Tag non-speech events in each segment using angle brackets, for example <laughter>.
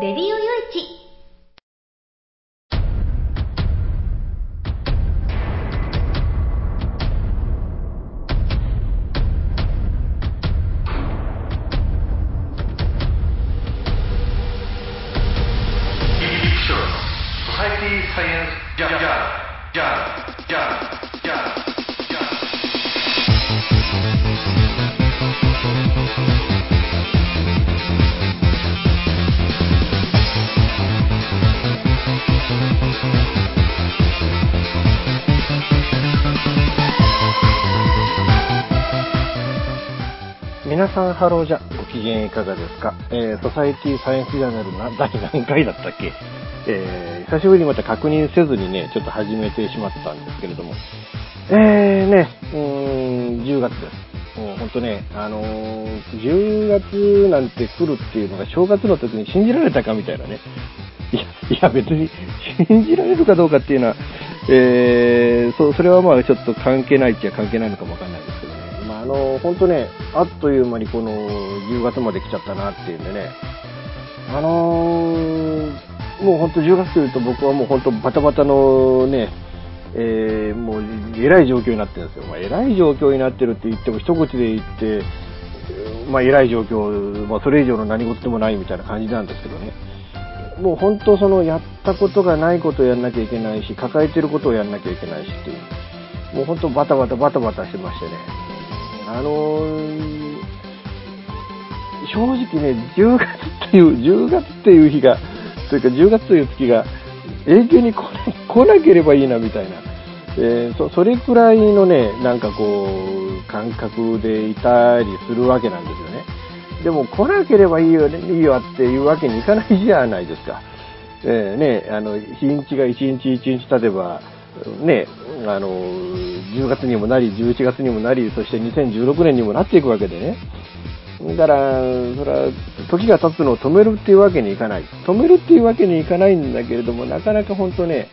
レデハローじゃ、ご機嫌いかがですかえー、ソサエティサイエンスジャーナルな、第何回だったっけえー、久しぶりにまた確認せずにね、ちょっと始めてしまったんですけれども、えーね、うーん、10月です。もうほんとね、あのー、10月なんて来るっていうのが正月の時に信じられたかみたいなね。いや、いや別に信じられるかどうかっていうのは、えー、そそれはまあちょっと関係ないっちゃ関係ないのかもわかんないですけどね。まああの、本当ね、あっという間にこの10月まで来ちゃったなっていうんでね、あのーもう本当10月というと僕はもう本当バタバタのね、えーもう偉い状況になってるんですよ。まあ偉い状況になってるって言っても一口で言って、まあ偉い状況、まあそれ以上の何事でもないみたいな感じなんですけどね。もう本当そのやったことがないことをやんなきゃいけないし、抱えてることをやんなきゃいけないしっていう。もう本当バタバタバタバタしてましてね。あのー正直ね、10月っていう、10月っていう日が、というか10月という月が永久に来な来なければいいなみたいな、えーそ、それくらいのね、なんかこう、感覚でいたりするわけなんですよね。でも来なければいいよね、いいわっていうわけにいかないじゃないですか。えーね、あの、日にちが1日1日経てば、ね、あの、10月にもなり、11月にもなり、そして2016年にもなっていくわけでね。だから、それは、時が経つのを止めるっていうわけにいかない。止めるっていうわけにいかないんだけれども、なかなか本当ね、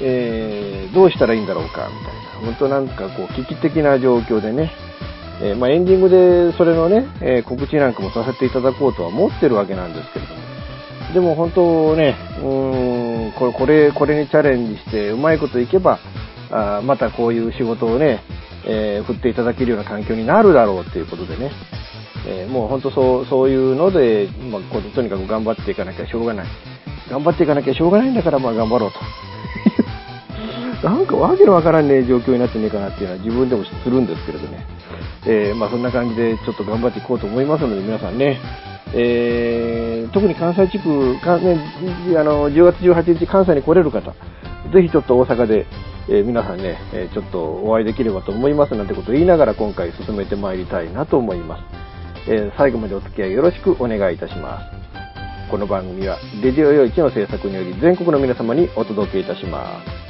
えーどうしたらいいんだろうか、みたいな。本当なんかこう、危機的な状況でね、えーまあ、エンディングでそれのね、えー告知なんかもさせていただこうとは思ってるわけなんですけれども。でも本当ね、うーん、これ、これ、これにチャレンジして、うまいこといけば、あまたこういう仕事をね、えー振っていただけるような環境になるだろうっていうことでね、えーもう本当そう、そういうので、まあ、ことにかく頑張っていかなきゃしょうがない。頑張っていかなきゃしょうがないんだから、まあ頑張ろうと。<laughs> なんかわけのわからんね状況になってねえかなっていうのは自分でもするんですけれどね。えーまあそんな感じでちょっと頑張っていこうと思いますので皆さんね、えー特に関西地区、かね、あの10月18日関西に来れる方、ぜひちょっと大阪で、えー皆さんね、えーちょっとお会いできればと思いますなんてことを言いながら今回進めてまいりたいなと思います。え最後までお付き合いよろしくお願いいたします。この番組は、レディオ用一の制作により全国の皆様にお届けいたします。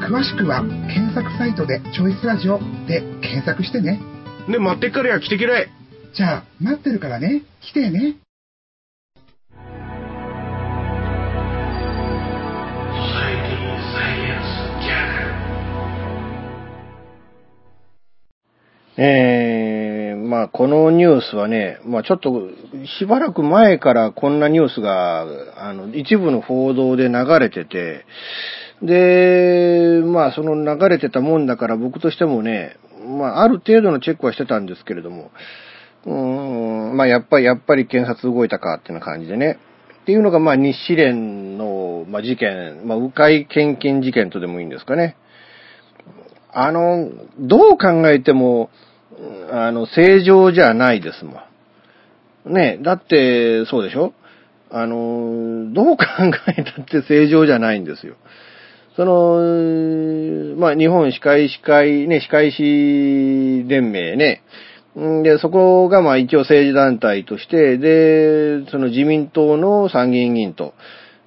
詳しくは、検索サイトでチョイスラジオで検索してね。で、待ってっからや、来てけらい。じゃあ、待ってるからね。来てね。えー、まあ、このニュースはね、まあ、ちょっと、しばらく前からこんなニュースが、あの、一部の報道で流れてて、で、まあ、その流れてたもんだから僕としてもね、まあ、ある程度のチェックはしてたんですけれども、うーん、まあ、やっぱり、やっぱり検察動いたかっていう感じでね。っていうのが、まあ、日試連の、まあ、事件、まあ、迂回献金事件とでもいいんですかね。あの、どう考えても、あの、正常じゃないですもん。ねだって、そうでしょ？あの、どう考えたって正常じゃないんですよ。その、まあ、日本歯科医師会、ね、歯科医師連盟ね。んで、そこがまあ一応政治団体として、で、その自民党の参議院議員と、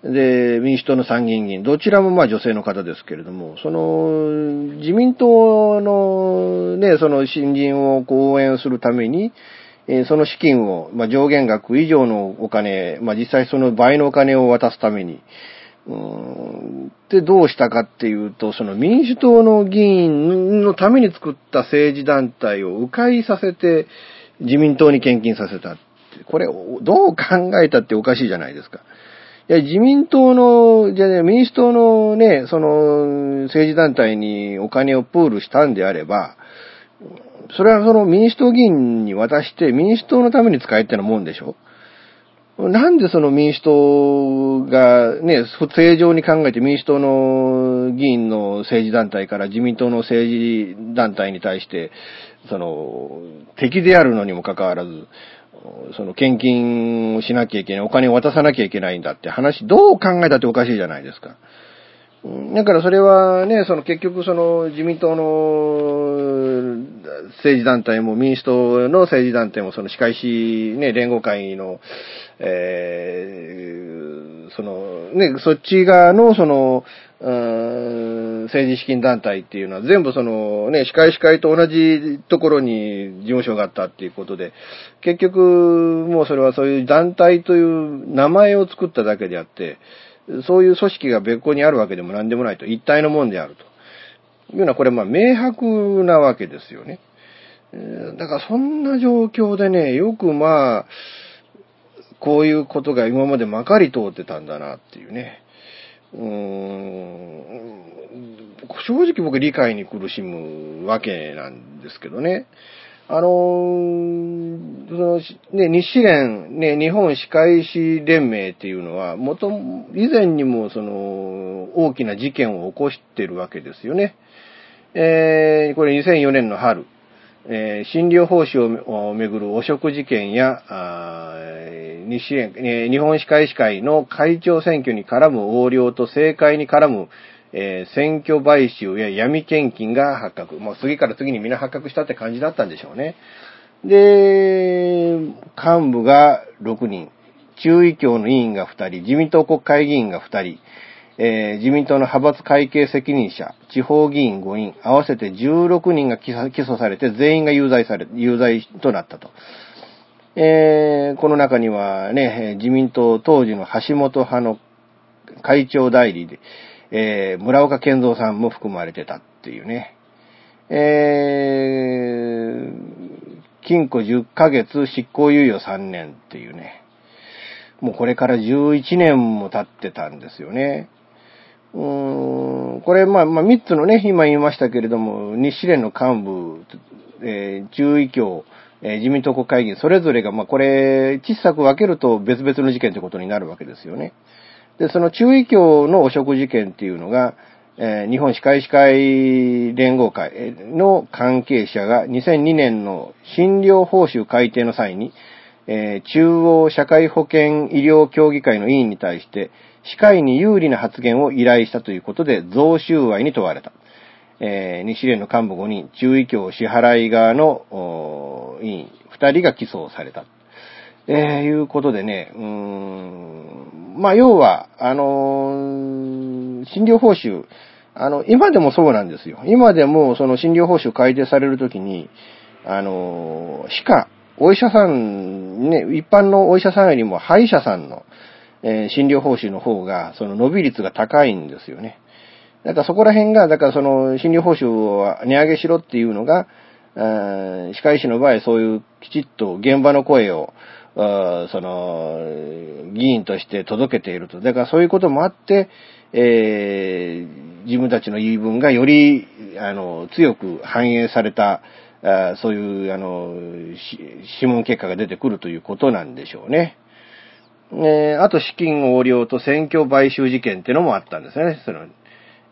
で、民主党の参議院議員、どちらもま女性の方ですけれども、その、自民党のね、その新人を応援するために、その資金を、まあ、上限額以上のお金、まあ、実際その倍のお金を渡すために、で、どうしたかっていうと、その民主党の議員のために作った政治団体を迂回させて、自民党に献金させたって。これ、どう考えたっておかしいじゃないですか。いや、自民党の、じゃね、民主党のね、その、政治団体にお金をプールしたんであれば、それはその民主党議員に渡して民主党のために使えってのもんでしょなんでその民主党がね、正常に考えて民主党の議員の政治団体から自民党の政治団体に対して、その、敵であるのにもかかわらず、その献金をしなきゃいけない、お金を渡さなきゃいけないんだって話、どう考えたっておかしいじゃないですか。だからそれはね、その結局その自民党の政治団体も民主党の政治団体もその歯科医師ね、連合会の、えーそのね、そっち側のその、うん政治資金団体っていうのは全部そのね、歯科医師会と同じところに事務所があったっていうことで、結局もうそれはそういう団体という名前を作っただけであって、そういう組織が別個にあるわけでも何でもないと、一体のもんであると。いうのはこれまあ明白なわけですよね。だからそんな状況でね、よくまあ、こういうことが今までまかり通ってたんだなっていうね。うーん正直僕理解に苦しむわけなんですけどね。あのーその、ね、日試連、ね、日本歯科医師連盟っていうのは、もと、以前にもその、大きな事件を起こしてるわけですよね。えー、これ2004年の春、えー診療報酬をめぐる汚職事件や、あ日支連、え日本歯科医師会の会長選挙に絡む横領と政界に絡む、えー選挙買収や闇献金が発覚。もう次から次にみんな発覚したって感じだったんでしょうね。で、幹部が6人、中医協の委員が2人、自民党国会議員が2人、えー自民党の派閥会計責任者、地方議員5人、合わせて16人が起訴されて全員が有罪され、有罪となったと。えーこの中にはね、自民党当時の橋本派の会長代理で、えー村岡健三さんも含まれてたっていうね。えー禁錮10ヶ月、執行猶予3年っていうね。もうこれから11年も経ってたんですよね。うーん、これ、まあ、まあ、3つのね、今言いましたけれども、日支連の幹部、えー中医協、えー自民党国会議員、それぞれが、まあ、これ、小さく分けると別々の事件ということになるわけですよね。で、その中医協の汚職事件っていうのが、えー日本歯科医師会連合会の関係者が2002年の診療報酬改定の際に、えー中央社会保険医療協議会の委員に対して、歯科医に有利な発言を依頼したということで、贈収賄に問われた。えー、日連の幹部5人、注意協支払い側の委員2人が起訴された。えー、いうことでね、うーん、まあ、要は、あのー診療報酬、あの、今でもそうなんですよ。今でも、その診療報酬改定されるときに、あのー歯科、お医者さん、ね、一般のお医者さんよりも歯医者さんの、えー診療報酬の方が、その伸び率が高いんですよね。だからそこら辺が、だからその診療報酬を値上げしろっていうのが、あー歯科医師の場合そういうきちっと現場の声を、その、議員として届けていると。だからそういうこともあって、えー自分たちの言い分がより、あの、強く反映された、あそういう、あの、諮問結果が出てくるということなんでしょうね。えーあと資金横領と選挙買収事件っていうのもあったんですね。その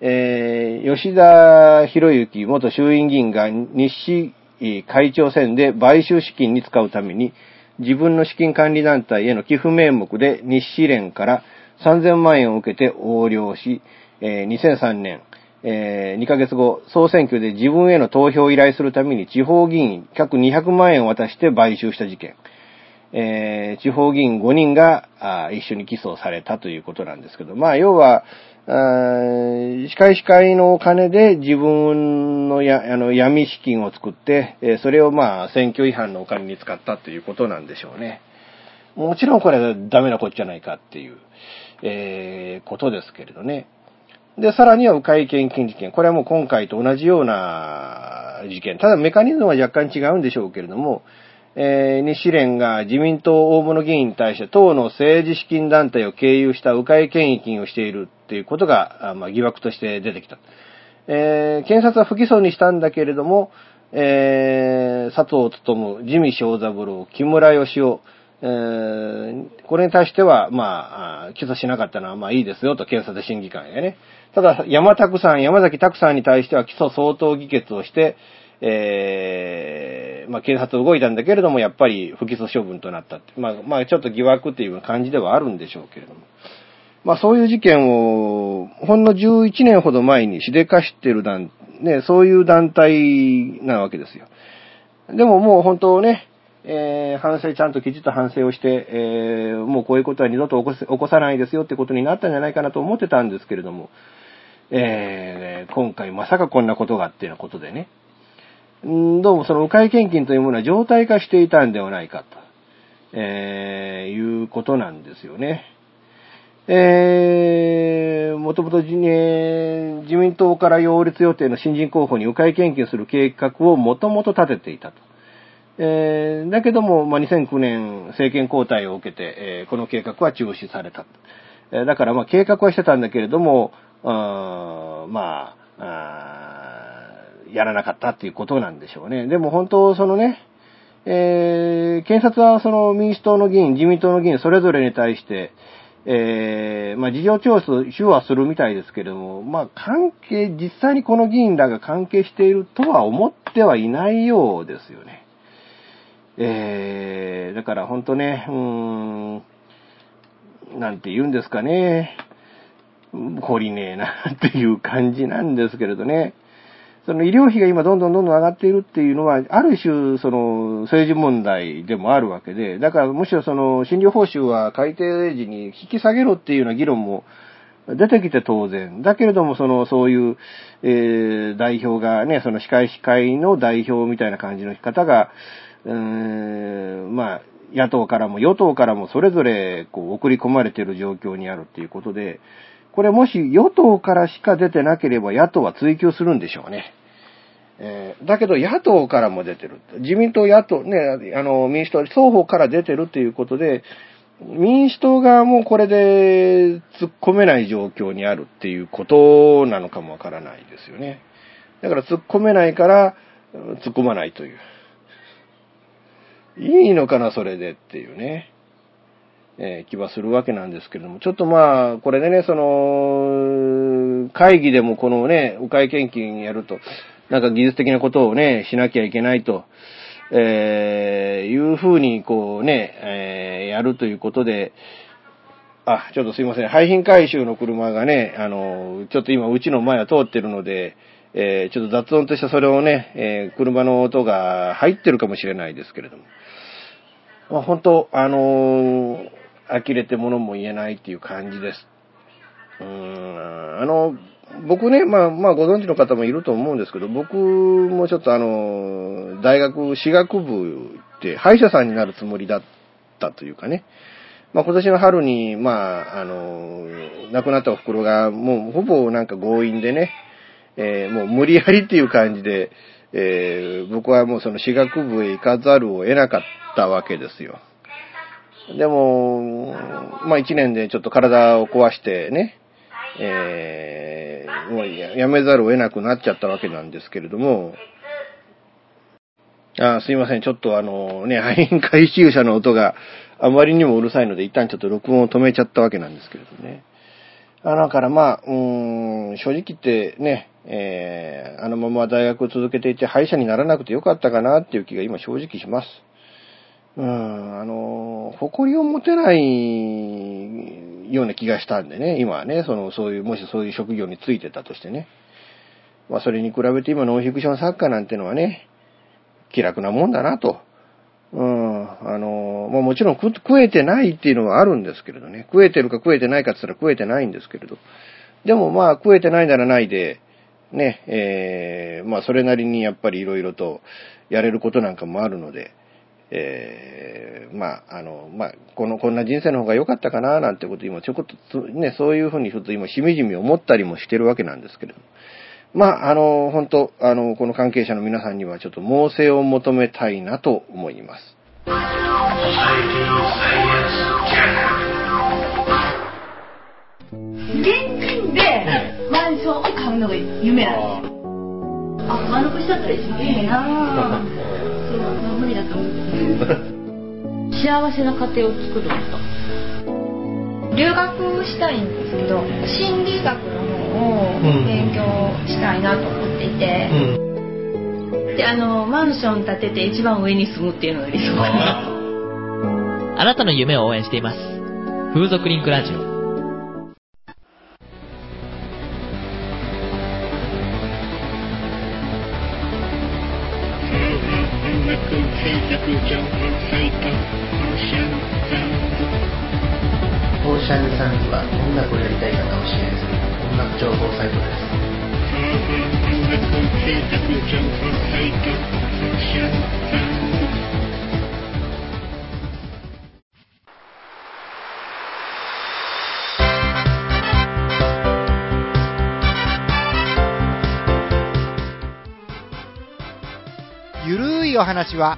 えー吉田博之元衆院議員が日市会長選で買収資金に使うために、自分の資金管理団体への寄付名目で日誌連から3000万円を受けて横領し、えー2003年、え2ヶ月後、総選挙で自分への投票を依頼するために地方議員約200万円を渡して買収した事件。えー地方議員5人があ一緒に起訴されたということなんですけど、まあ、要は、あー司会司会のお金で自分のやあの闇資金を作って、えーそれをまあ、選挙違反のお金に使ったということなんでしょうね。もちろんこれはダメなことじゃないかっていう、えーことですけれどね。で、さらには迂回献金事件。これはもう今回と同じような事件。ただメカニズムは若干違うんでしょうけれども、えー日連が自民党大物議員に対して党の政治資金団体を経由した迂回献金をしているっていうことが、まあ、疑惑として出てきた。えー検察は不起訴にしたんだけれども、えー佐藤勉、自見正三郎、木村義雄、えーこれに対しては、まあ、起訴しなかったのはまあいいですよと、検察審議会がね。ただ、山拓さん、山崎拓さんに対しては起訴相当議決をして、えーまあ、警察動いたんだけれども、やっぱり不起訴処分となったって。まあ、まあ、ちょっと疑惑っていう感じではあるんでしょうけれども。まあ、そういう事件を、ほんの11年ほど前にしでかしてる団、ね、そういう団体なわけですよ。でももう本当ね、えー反省ちゃんときちっと反省をして、えーもうこういうことは二度と起こ起こさないですよってことになったんじゃないかなと思ってたんですけれども、えー今回まさかこんなことがっていうようなことでね、どうもその迂回献金というものは常態化していたんではないかと、えーいうことなんですよね。えー、もともと自え自民党から擁立予定の新人候補に迂回献金する計画をもともと立てていたと。えーだけども、まあ、2009年政権交代を受けて、えーこの計画は中止された。えーだから、まあ、計画はしてたんだけれども、あまああやらなかったっていうことなんでしょうね。でも本当、そのね、えー検察はその民主党の議員、自民党の議員それぞれに対して、えーまあ、事情聴取、手話するみたいですけれども、まあ、関係、実際にこの議員らが関係しているとは思ってはいないようですよね。えー、だから本当ね、うーん、なんて言うんですかね、懲りねえなっていう感じなんですけれどね。その医療費が今どんどんどんどん上がっているっていうのは、ある種、その政治問題でもあるわけで、だからむしろその診療報酬は改定時に引き下げろっていうような議論も出てきて当然。だけれども、その、そういう、えー代表がね、その司会司会の代表みたいな感じの方が、うーん、まあ、野党からも与党からもそれぞれこう送り込まれている状況にあるっていうことで、これもし与党からしか出てなければ野党は追及するんでしょうね。えーだけど野党からも出てる。自民党、野党、ね、あの、民主党、双方から出てるっていうことで、民主党側もこれで突っ込めない状況にあるっていうことなのかもわからないですよね。だから突っ込めないから、突っ込まないという。いいのかな、それでっていうね。えー気はするわけなんですけれども、ちょっとまあ、これでね、その、会議でもこのね、迂回献金やると、なんか技術的なことをね、しなきゃいけないと、えーいうふうにこうね、えーやるということで、あ、ちょっとすいません。廃品回収の車がね、あの、ちょっと今うちの前は通ってるので、えー、ちょっと雑音としてそれをね、えー、車の音が入ってるかもしれないですけれども。まあ、本当、あのー、呆れて物も言えないっていう感じです。うーん、あの、僕ね、まあ、まあ、ご存知の方もいると思うんですけど、僕もちょっとあの、大学私学部って歯医者さんになるつもりだったというかね、まあ、今年の春に、まあ、あの、亡くなったお袋が、もうほぼなんか強引でね、えー、もう無理やりっていう感じで、えー、僕はもうその私学部へ行かざるを得なかったわけですよ。でも、まあ一年でちょっと体を壊してね、えー、もうやめざるを得なくなっちゃったわけなんですけれども、あすいません、ちょっとあのね、廃品回収車の音があまりにもうるさいので、一旦ちょっと録音を止めちゃったわけなんですけれどね。あだからまあ、うーん、正直言ってね、えー、あのまま大学を続けていて、歯医者にならなくてよかったかなっていう気が今正直します。うん、あの、誇りを持てないような気がしたんでね、今はね、その、そういう、もしそういう職業についてたとしてね。まあ、それに比べて今ノンフィクション作家なんてのはね、気楽なもんだなと。うん、あの、まあもちろん食えてないっていうのはあるんですけれどね。食えてるか食えてないかって言ったら食えてないんですけれど。でもまあ食えてないならないで、ね、えー、まあそれなりにやっぱり色々とやれることなんかもあるので、えー、まあ、あの、まあ、この、こんな人生の方が良かったかな、なんてこと今ちょこっと、ね、そういうふうにちょっと今しみじみ思ったりもしてるわけなんですけれど。まあ、あの、本当あの、この関係者の皆さんにはちょっと猛省を求めたいなと思います。現金でマンションを買うのが夢なんですよ。あ、丸腰だったら一番いいだと思う。幸せな家庭を作ること留学したいんですけど心理学の方を勉強したいなと思っていて、うん、であのマンション建てて一番上に住むっていうのが理想か <laughs> なあなたの夢を応援しています。風俗リンクラジオオーシャンサンズは音楽をやりたい方を支援する音楽情報サイトですゆるいお話は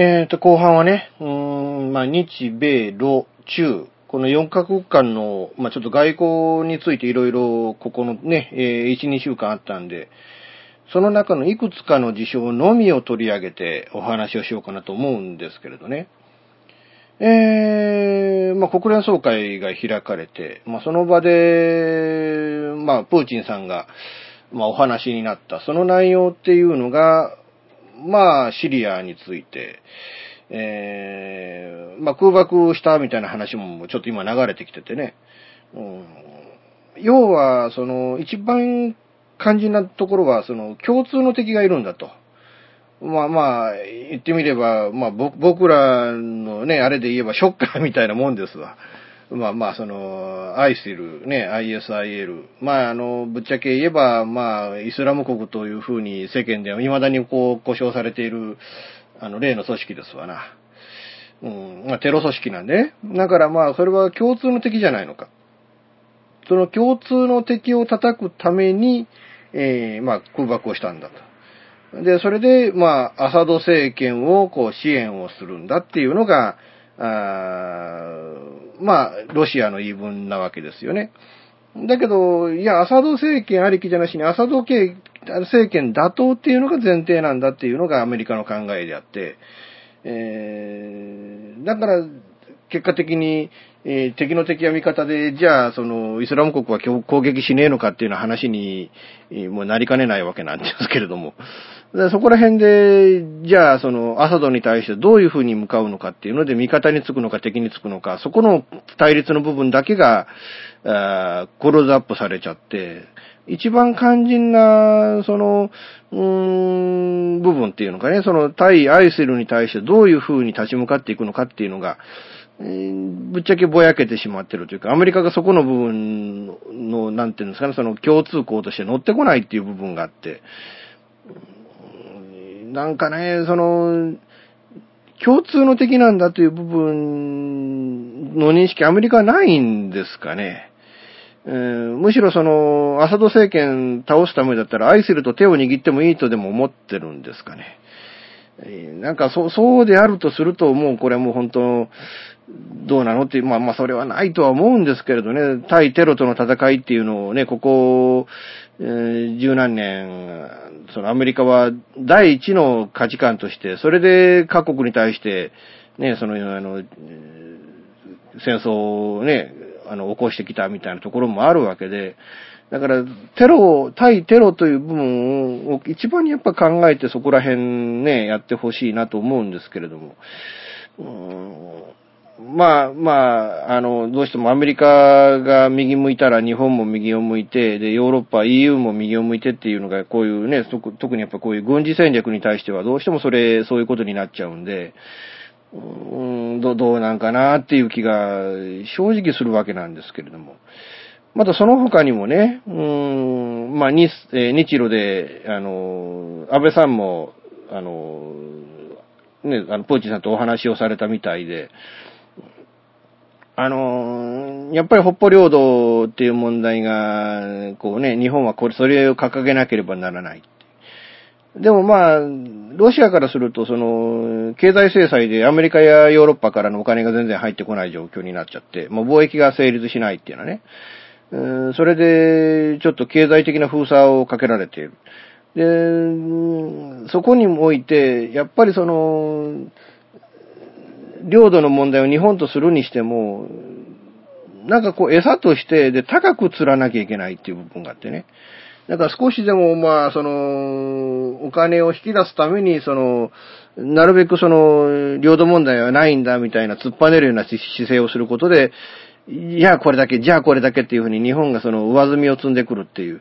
えっ、ー、と、後半はね、うん、まあ、日米露中、この4カ国間の、まあ、ちょっと外交についていろいろ、ここのね、えー、1、2週間あったんで、その中のいくつかの事象のみを取り上げてお話をしようかなと思うんですけれどね。えー、まあ、国連総会が開かれて、まあ、その場で、まあ、プーチンさんが、まあ、お話になった、その内容っていうのが、まあ、シリアについて、えー、まあ、空爆したみたいな話もちょっと今流れてきててね。うん、要は、その、一番肝心なところは、その、共通の敵がいるんだと。まあまあ、言ってみれば、まあ僕らのね、あれで言えばショッカーみたいなもんですわ。まあまあ、その、愛するね、ISIL。まああの、ぶっちゃけ言えば、まあ、イスラム国というふうに世間では未だにこう、故障されている、あの、例の組織ですわな。うん、まあ、テロ組織なんでね。だからまあ、それは共通の敵じゃないのか。その共通の敵を叩くために、えー、まあ、空爆をしたんだと。で、それで、まあ、アサド政権をこう支援をするんだっていうのが、あまあ、ロシアの言い分なわけですよね。だけど、いや、アサド政権ありきじゃなしに、アサド政権打倒っていうのが前提なんだっていうのがアメリカの考えであって、えー、だから、結果的に、えー敵の敵は味方で、じゃあ、その、イスラム国は攻撃しねえのかっていうような話に、えーもうなりかねないわけなんですけれども。でそこら辺で、じゃあ、その、アサドに対してどういうふうに向かうのかっていうので、味方につくのか敵につくのか、そこの対立の部分だけが、あークローズアップされちゃって、一番肝心な、その、うーん、部分っていうのかね、その、対アイセルに対してどういうふうに立ち向かっていくのかっていうのが、ぶっちゃけぼやけてしまってるというか、アメリカがそこの部分の、なんていうんですかね、その共通項として乗ってこないっていう部分があって、なんかね、その、共通の敵なんだという部分の認識、アメリカはないんですかね。えむしろその、アサド政権倒すためだったら、アイセルと手を握ってもいいとでも思ってるんですかね。えなんかそう、そうであるとすると、もうこれはもう本当、どうなのっていう、まあまあそれはないとは思うんですけれどね、対テロとの戦いっていうのをね、ここ、え十何年、そのアメリカは第一の価値観として、それで各国に対して、ね、その、あの、戦争をね、あの、起こしてきたみたいなところもあるわけで、だから、テロ、対テロという部分を一番にやっぱ考えてそこら辺ね、やってほしいなと思うんですけれども。まあ、まあ、あの、どうしてもアメリカが右向いたら日本も右を向いて、で、ヨーロッパ、EU も右を向いてっていうのが、こういうね、特にやっぱこういう軍事戦略に対してはどうしてもそれ、そういうことになっちゃうんで、うーんどどうなんかなっていう気が正直するわけなんですけれども。またその他にもね、うーん、まあ、日、え日露で、あの、安倍さんも、あの、ね、あの、プーチンさんとお話をされたみたいで、あの、やっぱり北方領土っていう問題が、こうね、日本はこれ、それを掲げなければならない。でもまあ、ロシアからすると、その、経済制裁でアメリカやヨーロッパからのお金が全然入ってこない状況になっちゃって、もう貿易が成立しないっていうのはね。それで、ちょっと経済的な封鎖をかけられている。で、そこにおいて、やっぱりその、領土の問題を日本とするにしても、なんかこう餌として、で、高く釣らなきゃいけないっていう部分があってね。だから少しでも、まあ、その、お金を引き出すために、その、なるべくその、領土問題はないんだみたいな突っぱねるような姿勢をすることで、いや、これだけ、じゃあこれだけっていうふうに日本がその上積みを積んでくるっていう、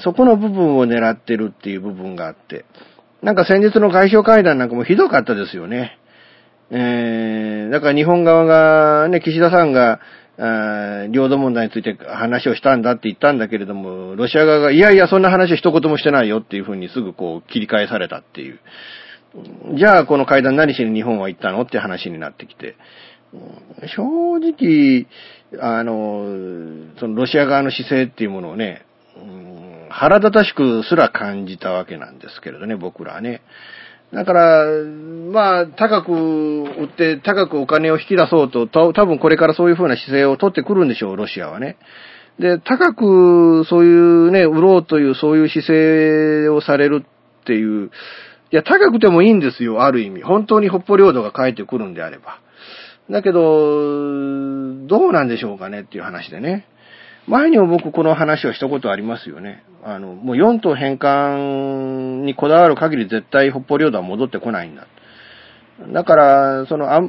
そこの部分を狙ってるっていう部分があって、なんか先日の外相会談なんかもひどかったですよね。えー、だから日本側が、ね、岸田さんが、あー領土問題について話をしたんだって言ったんだけれども、ロシア側が、いやいや、そんな話を一言もしてないよっていうふうにすぐこう切り返されたっていう。じゃあ、この会談何しに日本は行ったの？って話になってきて。正直、あの、そのロシア側の姿勢っていうものをね、腹立たしくすら感じたわけなんですけれどね、僕らはね。だから、まあ、高く売って、高くお金を引き出そうと、た多分これからそういう風な姿勢を取ってくるんでしょう、ロシアはね。で、高くそういうね、売ろうというそういう姿勢をされるっていう、いや、高くてもいいんですよ、ある意味。本当に北方領土が帰ってくるんであれば。だけど、どうなんでしょうかねっていう話でね。前にも僕この話をしたことありますよね。あの、もう4島返還にこだわる限り絶対北方領土は戻ってこないんだ。だから、その、あ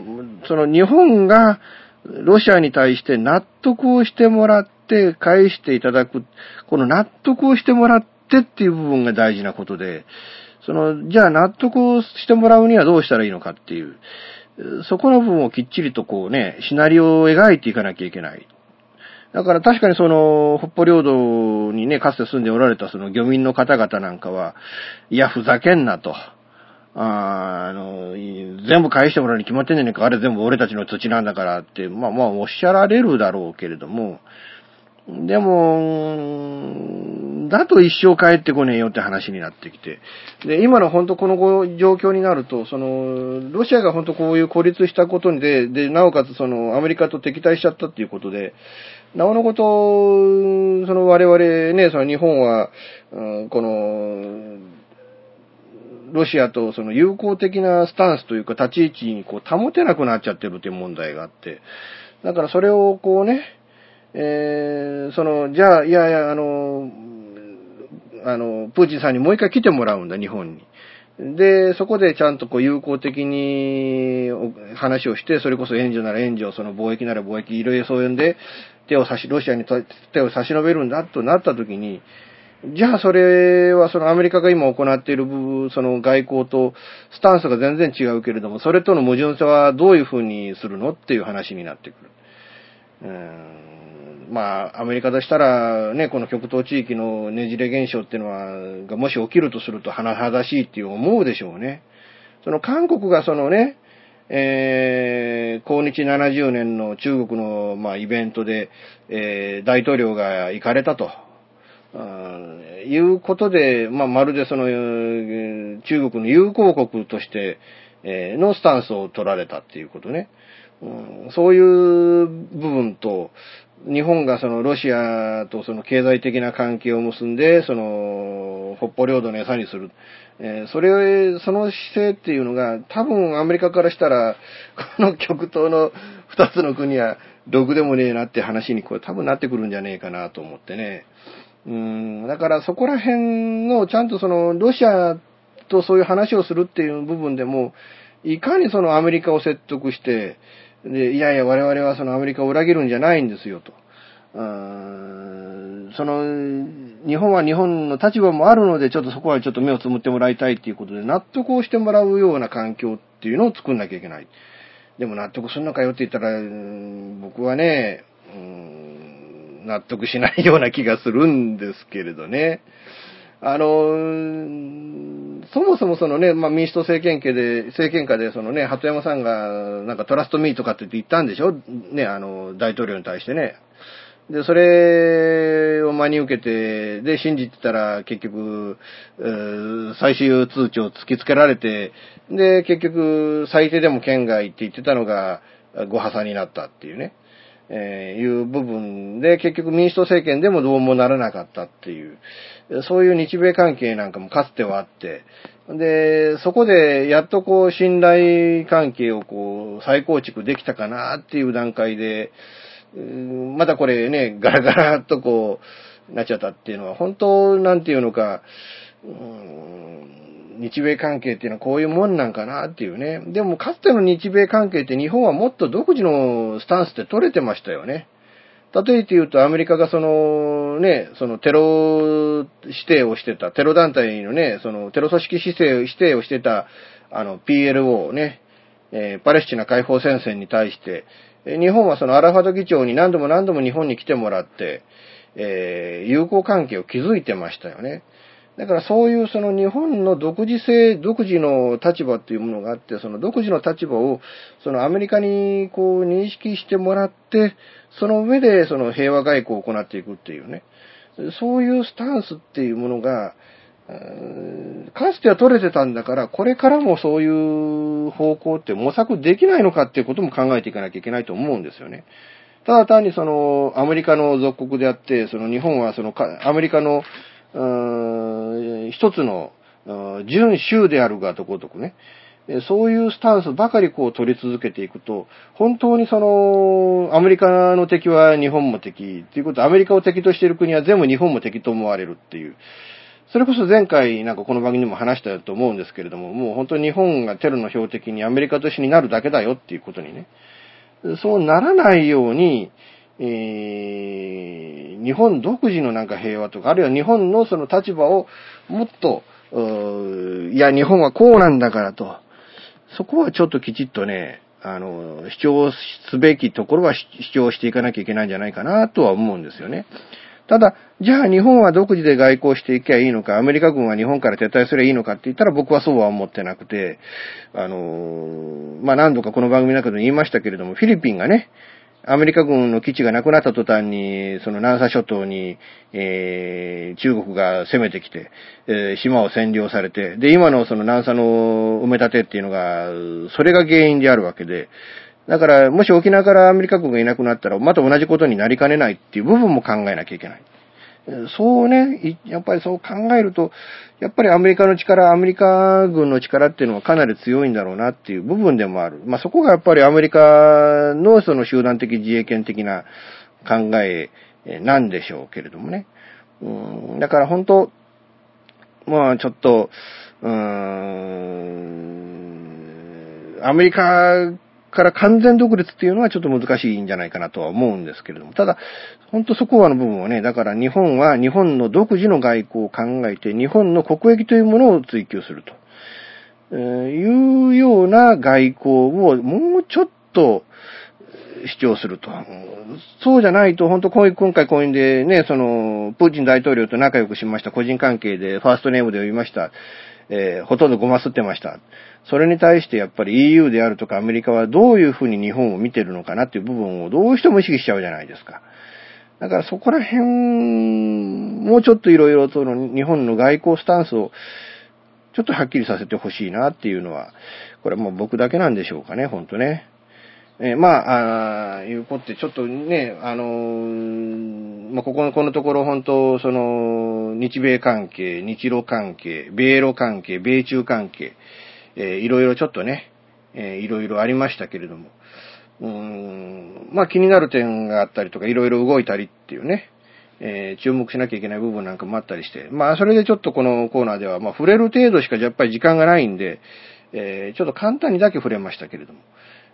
その日本がロシアに対して納得をしてもらって返していただく、この納得をしてもらってっていう部分が大事なことで、その、じゃあ納得をしてもらうにはどうしたらいいのかっていう、そこの部分をきっちりとこうね、シナリオを描いていかなきゃいけない。だから確かにその、北方領土にね、かつて住んでおられたその漁民の方々なんかは、いや、ふざけんなと。ああの、全部返してもらうに決まってんじゃねえか、あれ全部俺たちの土地なんだからって、まあまあおっしゃられるだろうけれども、でも、だと一生帰ってこねえよって話になってきて。で、今の本当この状況になると、その、ロシアが本当こういう孤立したことで、で、なおかつその、アメリカと敵対しちゃったっていうことで、なおのこと、その我々ね、その日本は、うん、この、ロシアとその友好的なスタンスというか立ち位置にこう保てなくなっちゃってるという問題があって、だからそれをこうね、えー、その、じゃあ、いやいや、あの、あの、プーチンさんにもう一回来てもらうんだ、日本に。で、そこでちゃんとこう友好的に話をして、それこそ援助なら援助、その貿易なら貿易、いろいろそういうんで、手を差し、ロシアに手を差し伸べるんだとなったときに、じゃあそれはそのアメリカが今行っている部分、その外交とスタンスが全然違うけれども、それとの矛盾性はどういうふうにするのっていう話になってくる。うんまあ、アメリカとしたら、ね、この極東地域のねじれ現象っていうのは、がもし起きるとすると甚だしいっていう思うでしょうね。その韓国がそのね、えー、抗日70年の中国の、まあ、イベントで、えー、大統領が行かれたと。いうことで、まあ、まるでその、中国の友好国として、えのスタンスを取られたっていうことね。うん、そういう部分と、日本がそのロシアとその経済的な関係を結んで、その、北方領土の餌にする。えー、それ、その姿勢っていうのが、多分アメリカからしたら、この極東の二つの国は、ろくでもねえなって話にこれ多分なってくるんじゃねえかなと思ってね。うん、だからそこら辺の、ちゃんとその、ロシアとそういう話をするっていう部分でも、いかにそのアメリカを説得して、で、いやいや、我々はそのアメリカを裏切るんじゃないんですよと。その、日本は日本の立場もあるので、ちょっとそこはちょっと目をつむってもらいたいっていうことで、納得をしてもらうような環境っていうのを作んなきゃいけない。でも納得するのかよって言ったら、僕はね、うん納得しないような気がするんですけれどね。あの、そもそもそのね、まあ、民主党政権下で、政権下で、そのね、鳩山さんが、なんかトラストミーとかって言ったんでしょ？ね、あの、大統領に対してね。で、それを真に受けて、で、信じてたら、結局、最終通知を突きつけられて、で、結局、最低でも県外って言ってたのが、ご破産になったっていうね。えー、いう部分で、結局民主党政権でもどうもならなかったっていう、そういう日米関係なんかもかつてはあって、で、そこでやっとこう信頼関係をこう再構築できたかなっていう段階で、またこれね、ガラガラっとこう、なっちゃったっていうのは、本当なんていうのか、日米関係っていうのはこういうもんなんかなっていうね。でもかつての日米関係って日本はもっと独自のスタンスで取れてましたよね。例えて言うとアメリカがそのね、そのテロ指定をしてた、テロ団体のね、そのテロ組織指定指定をしてた、あの PLO ね、えー、パレスチナ解放戦線に対して、日本はそのアラファド議長に何度も何度も日本に来てもらって、えー、友好関係を築いてましたよね。だからそういうその日本の独自性、独自の立場っていうものがあって、その独自の立場をそのアメリカにこう認識してもらって、その上でその平和外交を行っていくっていうね。そういうスタンスっていうものが、かつては取れてたんだから、これからもそういう方向って模索できないのかっていうことも考えていかなきゃいけないと思うんですよね。ただ単にその、アメリカの属国であって、その日本はその、アメリカの一つの、準州であるがとことくね、そういうスタンスばかりこう取り続けていくと、本当にその、アメリカの敵は日本も敵っていうこと、アメリカを敵としている国は全部日本も敵と思われるっていう。それこそ前回なんかこの番組にも話したと思うんですけれども、もう本当に日本がテロの標的にアメリカとしてになるだけだよっていうことにね。そうならないように、えー、日本独自のなんか平和とか、あるいは日本のその立場をもっと、いや、日本はこうなんだからと、そこはちょっときちっとね、あの、主張すべきところは主張していかなきゃいけないんじゃないかなとは思うんですよね。ただ、じゃあ日本は独自で外交していけばいいのか、アメリカ軍は日本から撤退すればいいのかって言ったら僕はそうは思ってなくて、あの、まあ、何度かこの番組の中で言いましたけれども、フィリピンがね、アメリカ軍の基地がなくなった途端に、その南沙諸島に、えー、中国が攻めてきて、えー、島を占領されて、で、今のその南沙の埋め立てっていうのが、それが原因であるわけで、だから、もし沖縄からアメリカ軍がいなくなったら、また同じことになりかねないっていう部分も考えなきゃいけない。そうね、やっぱりそう考えると、やっぱりアメリカの力、アメリカ軍の力っていうのはかなり強いんだろうなっていう部分でもある。まあ、そこがやっぱりアメリカのその集団的自衛権的な考えなんでしょうけれどもね。うん、だから本当、まあちょっと、うーん、アメリカから完全独立っていうのはちょっと難しいんじゃないかなとは思うんですけれども、ただ、本当そこはの部分はね、だから日本は日本の独自の外交を考えて、日本の国益というものを追求すると、えー、いうような外交をもうちょっと主張すると。そうじゃないと、本当今回こういうでね、その、プーチン大統領と仲良くしました、個人関係でファーストネームで呼びました。えー、ほとんどごますってました。それに対してやっぱり EU であるとかアメリカはどういうふうに日本を見てるのかなっていう部分をどうしても意識しちゃうじゃないですか。だからそこら辺、もうちょっといろいろとの日本の外交スタンスをちょっとはっきりさせてほしいなっていうのは、これはもう僕だけなんでしょうかね、ほんとね。えー、まあ、あいうことで、ちょっとね、あのー、まあ、ここの、このところ本当、その、日米関係、日露関係、米露関係、米中関係、えー、いろいろちょっとね、えー、いろいろありましたけれども、うーん、まあ気になる点があったりとか、いろいろ動いたりっていうね、えー、注目しなきゃいけない部分なんかもあったりして、まあそれでちょっとこのコーナーでは、まあ触れる程度しかやっぱり時間がないんで、えー、ちょっと簡単にだけ触れましたけれども、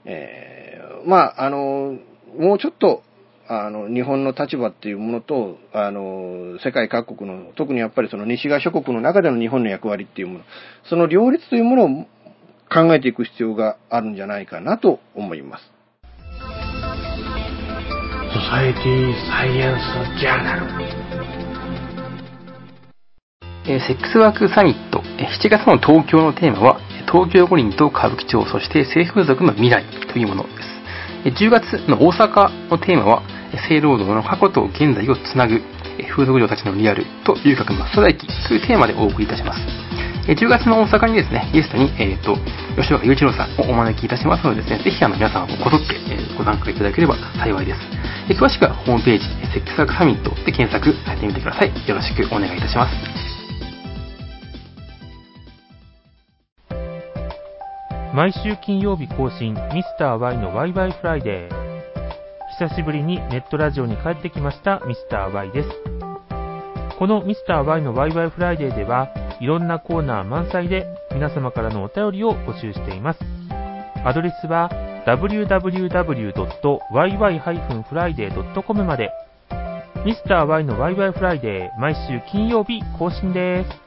えー、まああの、もうちょっと、あの、日本の立場っていうものと、あの、世界各国の、特にやっぱりその西側諸国の中での日本の役割っていうもの、その両立というものを考えていく必要があるんじゃないかなと思います。ソサエティサイエンスジャーナルえセックスワークサミット、7月の東京のテーマは、東京五輪と歌舞伎町、そして性風俗の未来というものです。10月の大阪のテーマは、性労働の過去と現在をつなぐ、風俗嬢たちのリアルと遊郭真っ只中というテーマでお送りいたします。10月の大阪にですね、ゲストに、えっ、ー、と、吉岡雄一郎さんをお招きいたしますのでですね、ぜひあの皆さんもこぞって、えー、ご参加いただければ幸いです。え詳しくはホームページ、セックスワークサミットで検索されてみてください。よろしくお願いいたします。毎週金曜日更新、ミスター y のワイワイフライデー。久しぶりにネットラジオに帰ってきましたミスター y です。このミスター y のワイワイフライデーでは、いろんなコーナー満載で皆様からのお便りを募集しています。アドレスは www.yy-friday.com まで。ミスター y のワイワイフライデー毎週金曜日更新です。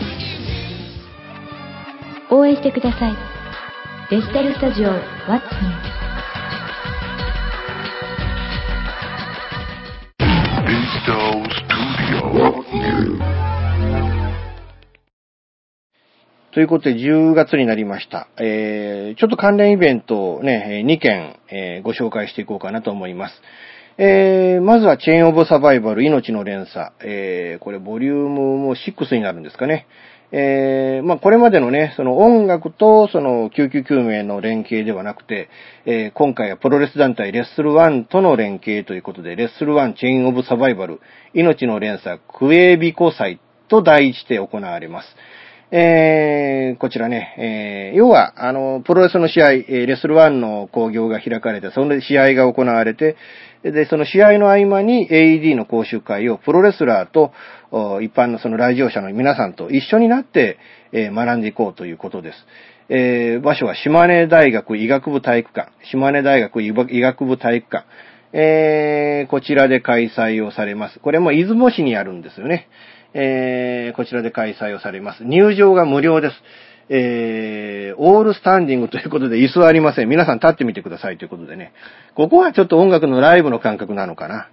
応援してくださいデジタルスタジオ What's New ということで、10月になりました。えー、ちょっと関連イベントをね、2件、えー、ご紹介していこうかなと思います。えー、まずはチェーンオブサバイバル、命の連鎖。えー、これ、ボリュームも6になるんですかね。えー、まあ、これまでのね、その音楽とその救急救命の連携ではなくて、えー、今回はプロレス団体レッスル1との連携ということで、レッスル1チェーンオブサバイバル、命の連鎖クエビコ祭と題して行われます。えー、こちらね、えー、要は、あの、プロレスの試合、えーレスル1の興行が開かれて、その試合が行われて、で、その試合の合間に AED の講習会をプロレスラーと一般のその来場者の皆さんと一緒になって、え学んでいこうということです。えー場所は島根大学医学部体育館、島根大学医学部体育館、えーこちらで開催をされます。これも出雲市にあるんですよね。えーこちらで開催をされます。入場が無料です。えー、オールスタンディングということで椅子はありません。皆さん立ってみてくださいということでね。ここはちょっと音楽のライブの感覚なのかな。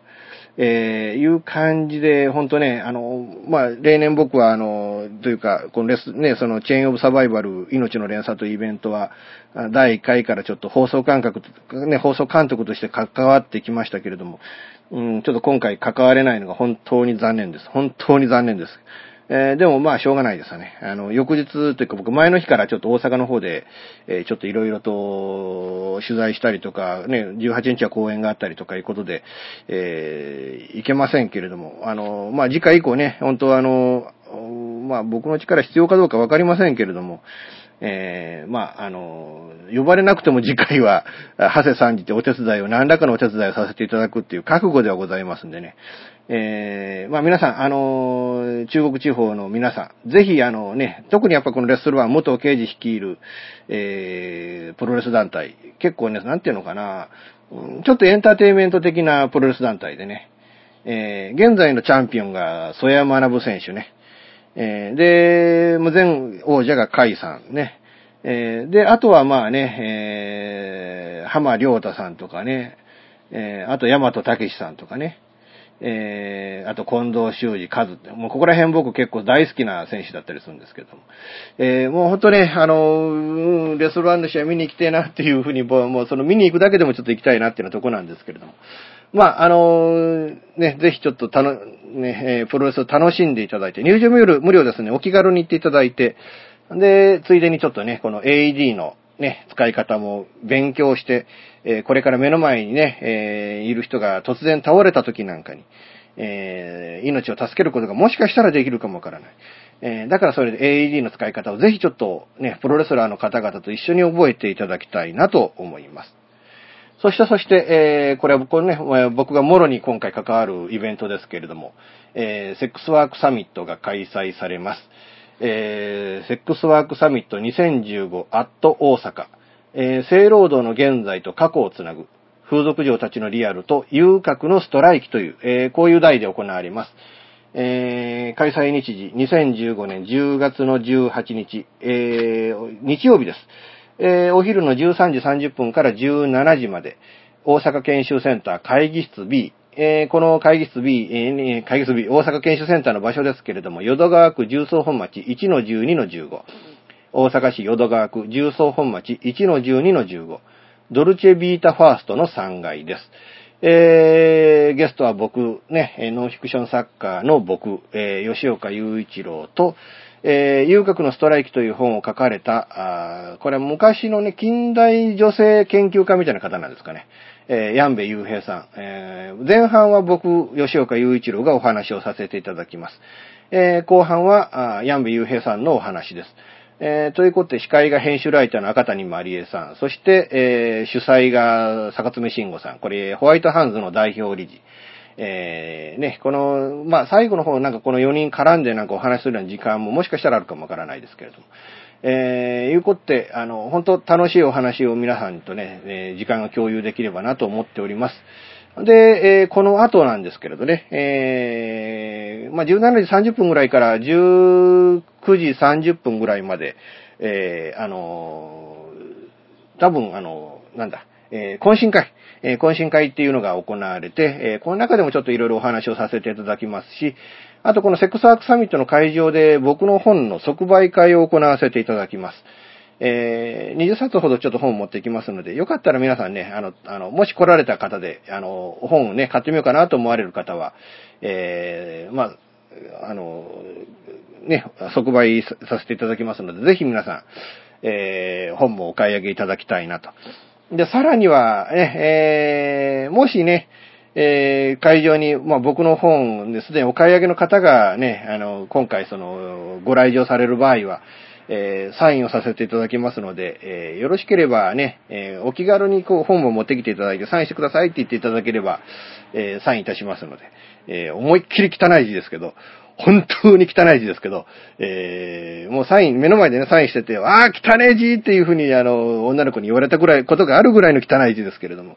えー、いう感じで、ほんとね、あの、まあ、例年僕は、あの、というか、このレス、ね、その、チェーンオブサバイバル、命の連鎖というイベントは、第1回からちょっと放送感覚、ね、放送監督として関わってきましたけれども、うん、ちょっと今回関われないのが本当に残念です。本当に残念です。えーでもまあしょうがないですよね。あの、翌日というか僕前の日からちょっと大阪の方で、えーちょっといろいろと取材したりとか、ね、18日は公演があったりとかいうことで、えーいけませんけれども、あの、まあ次回以降ね、本当はあの、まあ僕の力必要かどうかわかりませんけれども、えーまあ、あの、呼ばれなくても次回は、<laughs> 長谷さんじてお手伝いを、何らかのお手伝いをさせていただくっていう覚悟ではございますんでね。えーまあ皆さん、あの、中国地方の皆さん、ぜひあのね、特にやっぱこのレッスルワン元刑事率いる、えープロレス団体、結構ね、なんていうのかな、ちょっとエンターテイメント的なプロレス団体でね、えー現在のチャンピオンが曽山学選手ね、えーで、もう前王者が甲斐さんね。えーで、あとはまあね、えー浜良太さんとかね、えーあと大和武さんとかね、えーあと近藤修二和って、もうここら辺僕結構大好きな選手だったりするんですけども。えーもう本当ね、あの、うんレストランの試合見に行きたいなっていうふうに、もうその見に行くだけでもちょっと行きたいなっていうようなとこなんですけれども。まあ、あのね、ぜひちょっとたの、ね、えープロレスを楽しんでいただいて、入場無料無料ですね、お気軽に行っていただいて、で、ついでにちょっとね、この AED のね、使い方も勉強して、えこれから目の前にね、えいる人が突然倒れた時なんかに、え命を助けることがもしかしたらできるかもわからない。えだからそれで AED の使い方をぜひちょっとね、プロレスラーの方々と一緒に覚えていただきたいなと思います。そして、そして、えーこれは僕ね、僕がもろに今回関わるイベントですけれども、えーセックスワークサミットが開催されます。えーセックスワークサミット2015アット大阪、えー性労働の現在と過去をつなぐ、風俗嬢たちのリアルと遊郭のストライキという、えーこういう題で行われます。えー開催日時、2015年10月の18日、えー日曜日です。えーお昼の13時30分から17時まで、大阪研修センター会議室 B、えーこの会議室 B、えー会議室 B、大阪研修センターの場所ですけれども、淀川区重曹本町1-12-15、大阪市淀川区重曹本町1-12-15、ドルチェビータファーストの3階です。えー、ゲストは僕、ね、ノンフィクション作家の僕、えー吉岡雄一郎と、えー、遊郭のストライキという本を書かれた、あーこれは昔のね、近代女性研究家みたいな方なんですかね。えー、ヤンベ雄平さん。えー前半は僕、吉岡雄一郎がお話をさせていただきます。えー後半は、あヤンベ雄平さんのお話です。えーということで、司会が編集ライターの赤谷まりえさん、そして、えー主催が坂爪慎吾さん、これ、ホワイトハンズの代表理事。えーね、この、まあ、最後の方、なんかこの4人絡んでなんかお話するような時間ももしかしたらあるかもわからないですけれども。えー、いうことで、あの、本当楽しいお話を皆さんとね、えー時間が共有できればなと思っております。で、えーこの後なんですけれどね、えーまあ、17時30分ぐらいから19時30分ぐらいまで、えーあのー多分、あのーなんだ、えー懇親会、えー懇親会っていうのが行われて、えーこの中でもちょっといろいろお話をさせていただきますし、あとこのセックスワークサミットの会場で僕の本の即売会を行わせていただきます。えー20冊ほどちょっと本を持ってきますので、よかったら皆さんね、あの、あの、もし来られた方で、あの、本をね、買ってみようかなと思われる方は、えーまあ、あの、ね、即売させていただきますので、ぜひ皆さん、えー本もお買い上げいただきたいなと。で、さらには、ね、えーもしね、えー、会場に、まあ、僕の本ですでにお買い上げの方がね、あの、今回その、ご来場される場合は、えー、サインをさせていただきますので、えー、よろしければね、えー、お気軽にこう本を持ってきていただいて、サインしてくださいって言っていただければ、えサインいたしますので、え思いっきり汚い字ですけど、本当に汚い字ですけど、え、もうサイン、目の前でね、サインしてて、ああ、汚い字っていうふうに、あの、女の子に言われたぐらい、ことがあるぐらいの汚い字ですけれども、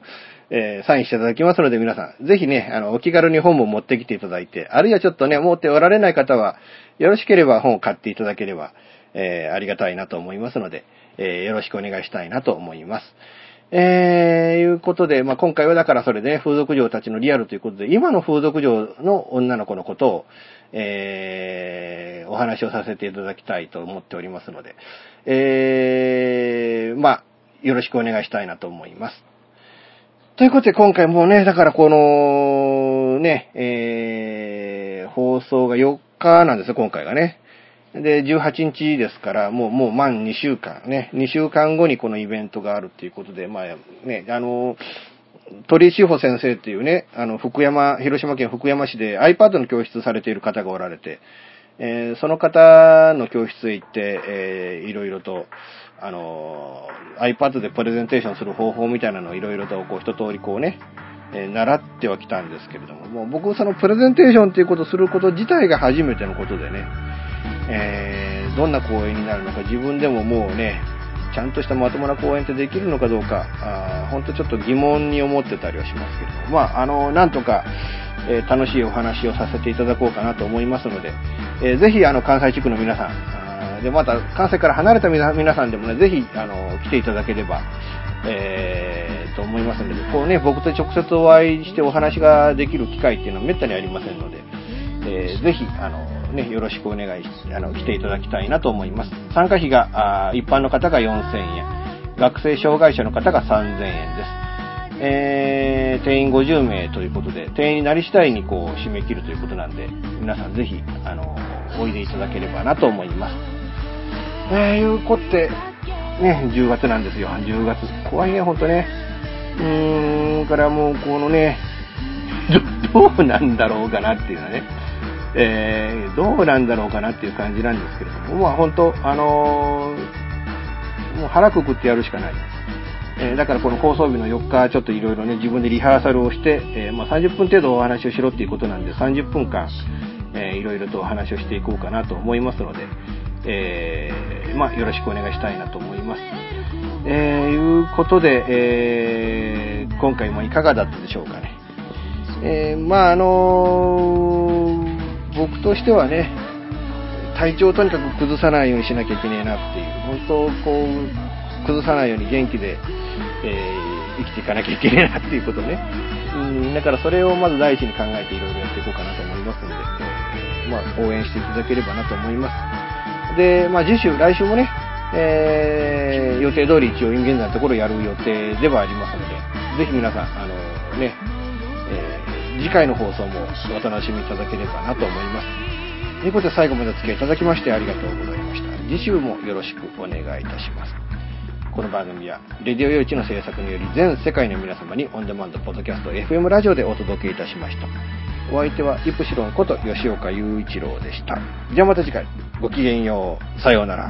えー、サインしていただきますので、皆さん、ぜひね、あの、お気軽に本も持ってきていただいて、あるいはちょっとね、持っておられない方は、よろしければ本を買っていただければ、えー、ありがたいなと思いますので、えー、よろしくお願いしたいなと思います。えー、いうことで、まあ、今回はだからそれで、ね、風俗嬢たちのリアルということで、今の風俗嬢の女の子のことを、えー、お話をさせていただきたいと思っておりますので、えー、まあ、よろしくお願いしたいなと思います。ということで、今回もね、だからこの、ね、えー、放送が4日なんですよ、今回がね。で、18日ですから、もう、もう満2週間ね、2週間後にこのイベントがあるっていうことで、まあね、あの、鳥志保先生っていうね、あの、福山、広島県福山市で iPad の教室されている方がおられて、えー、その方の教室へ行って、えー、いろいろと、あの、iPad でプレゼンテーションする方法みたいなのをいろいろとこう一通りこうね、えー、習ってはきたんですけれども、もう僕そのプレゼンテーションっていうことをすること自体が初めてのことでね、えー、どんな講演になるのか自分でももうね、ちゃんとしたまともな講演ってできるのかどうか、あ本当ちょっと疑問に思ってたりはしますけれども、まあ、あの、なんとか、えー、楽しいお話をさせていただこうかなと思いますので、えー、ぜひ、あの、関西地区の皆さん、で、また、関西から離れた皆さんでもね、ぜひ、あの、来ていただければ、えー、と思いますので、こうね、僕と直接お会いしてお話ができる機会っていうのはめったにありませんので、えー、ぜひ、あの、ね、よろしくお願いし、あの、来ていただきたいなと思います。参加費が、あ一般の方が4000円、学生障害者の方が3000円です。えー、定員50名ということで、定員になり次第にこう、締め切るということなんで、皆さんぜひ、あの、おいでいただければなと思います。えー、いうことで、ね、10月なんですよ、10月。怖いね、ほんとね。うーん、からもう、このね、どうなんだろうかなっていうのはね。えー、どうなんだろうかなっていう感じなんですけれども、まあ本当、あのー、もう腹くくってやるしかない。えー、だからこの放送日の4日、ちょっといろいろね、自分でリハーサルをして、えまあ、30分程度お話をしろっていうことなんで、30分間、えいろいろとお話をしていこうかなと思いますので、えまあ、よろしくお願いしたいなと思います。えー、いうことで、えー、今回もいかがだったでしょうかね。え、まあ、あの僕としてはね、体調をとにかく崩さないようにしなきゃいけねえなっていう、本当こう、崩さないように元気で、え、生きていかなきゃいけねえなっていうことね。うん、だからそれをまず第一に考えていろいろやっていこうかなと思いますので、えー、まあ、応援していただければなと思います。で、まあ、次週、来週もね、えー、予定通り一応現在のところやる予定ではありますので、ぜひ皆さん、あのね、えー次回の放送もお楽しみいただければなと思います。ということで最後までお付き合いいただきましてありがとうございました。次週もよろしくお願いいたします。この番組は、レディオ用地の制作により全世界の皆様にオンデマンドポッドキャスト FM ラジオでお届けいたしました。お相手はイプシロンこと吉岡雄一郎でした。じゃあまた次回、ごきげんよう。さようなら。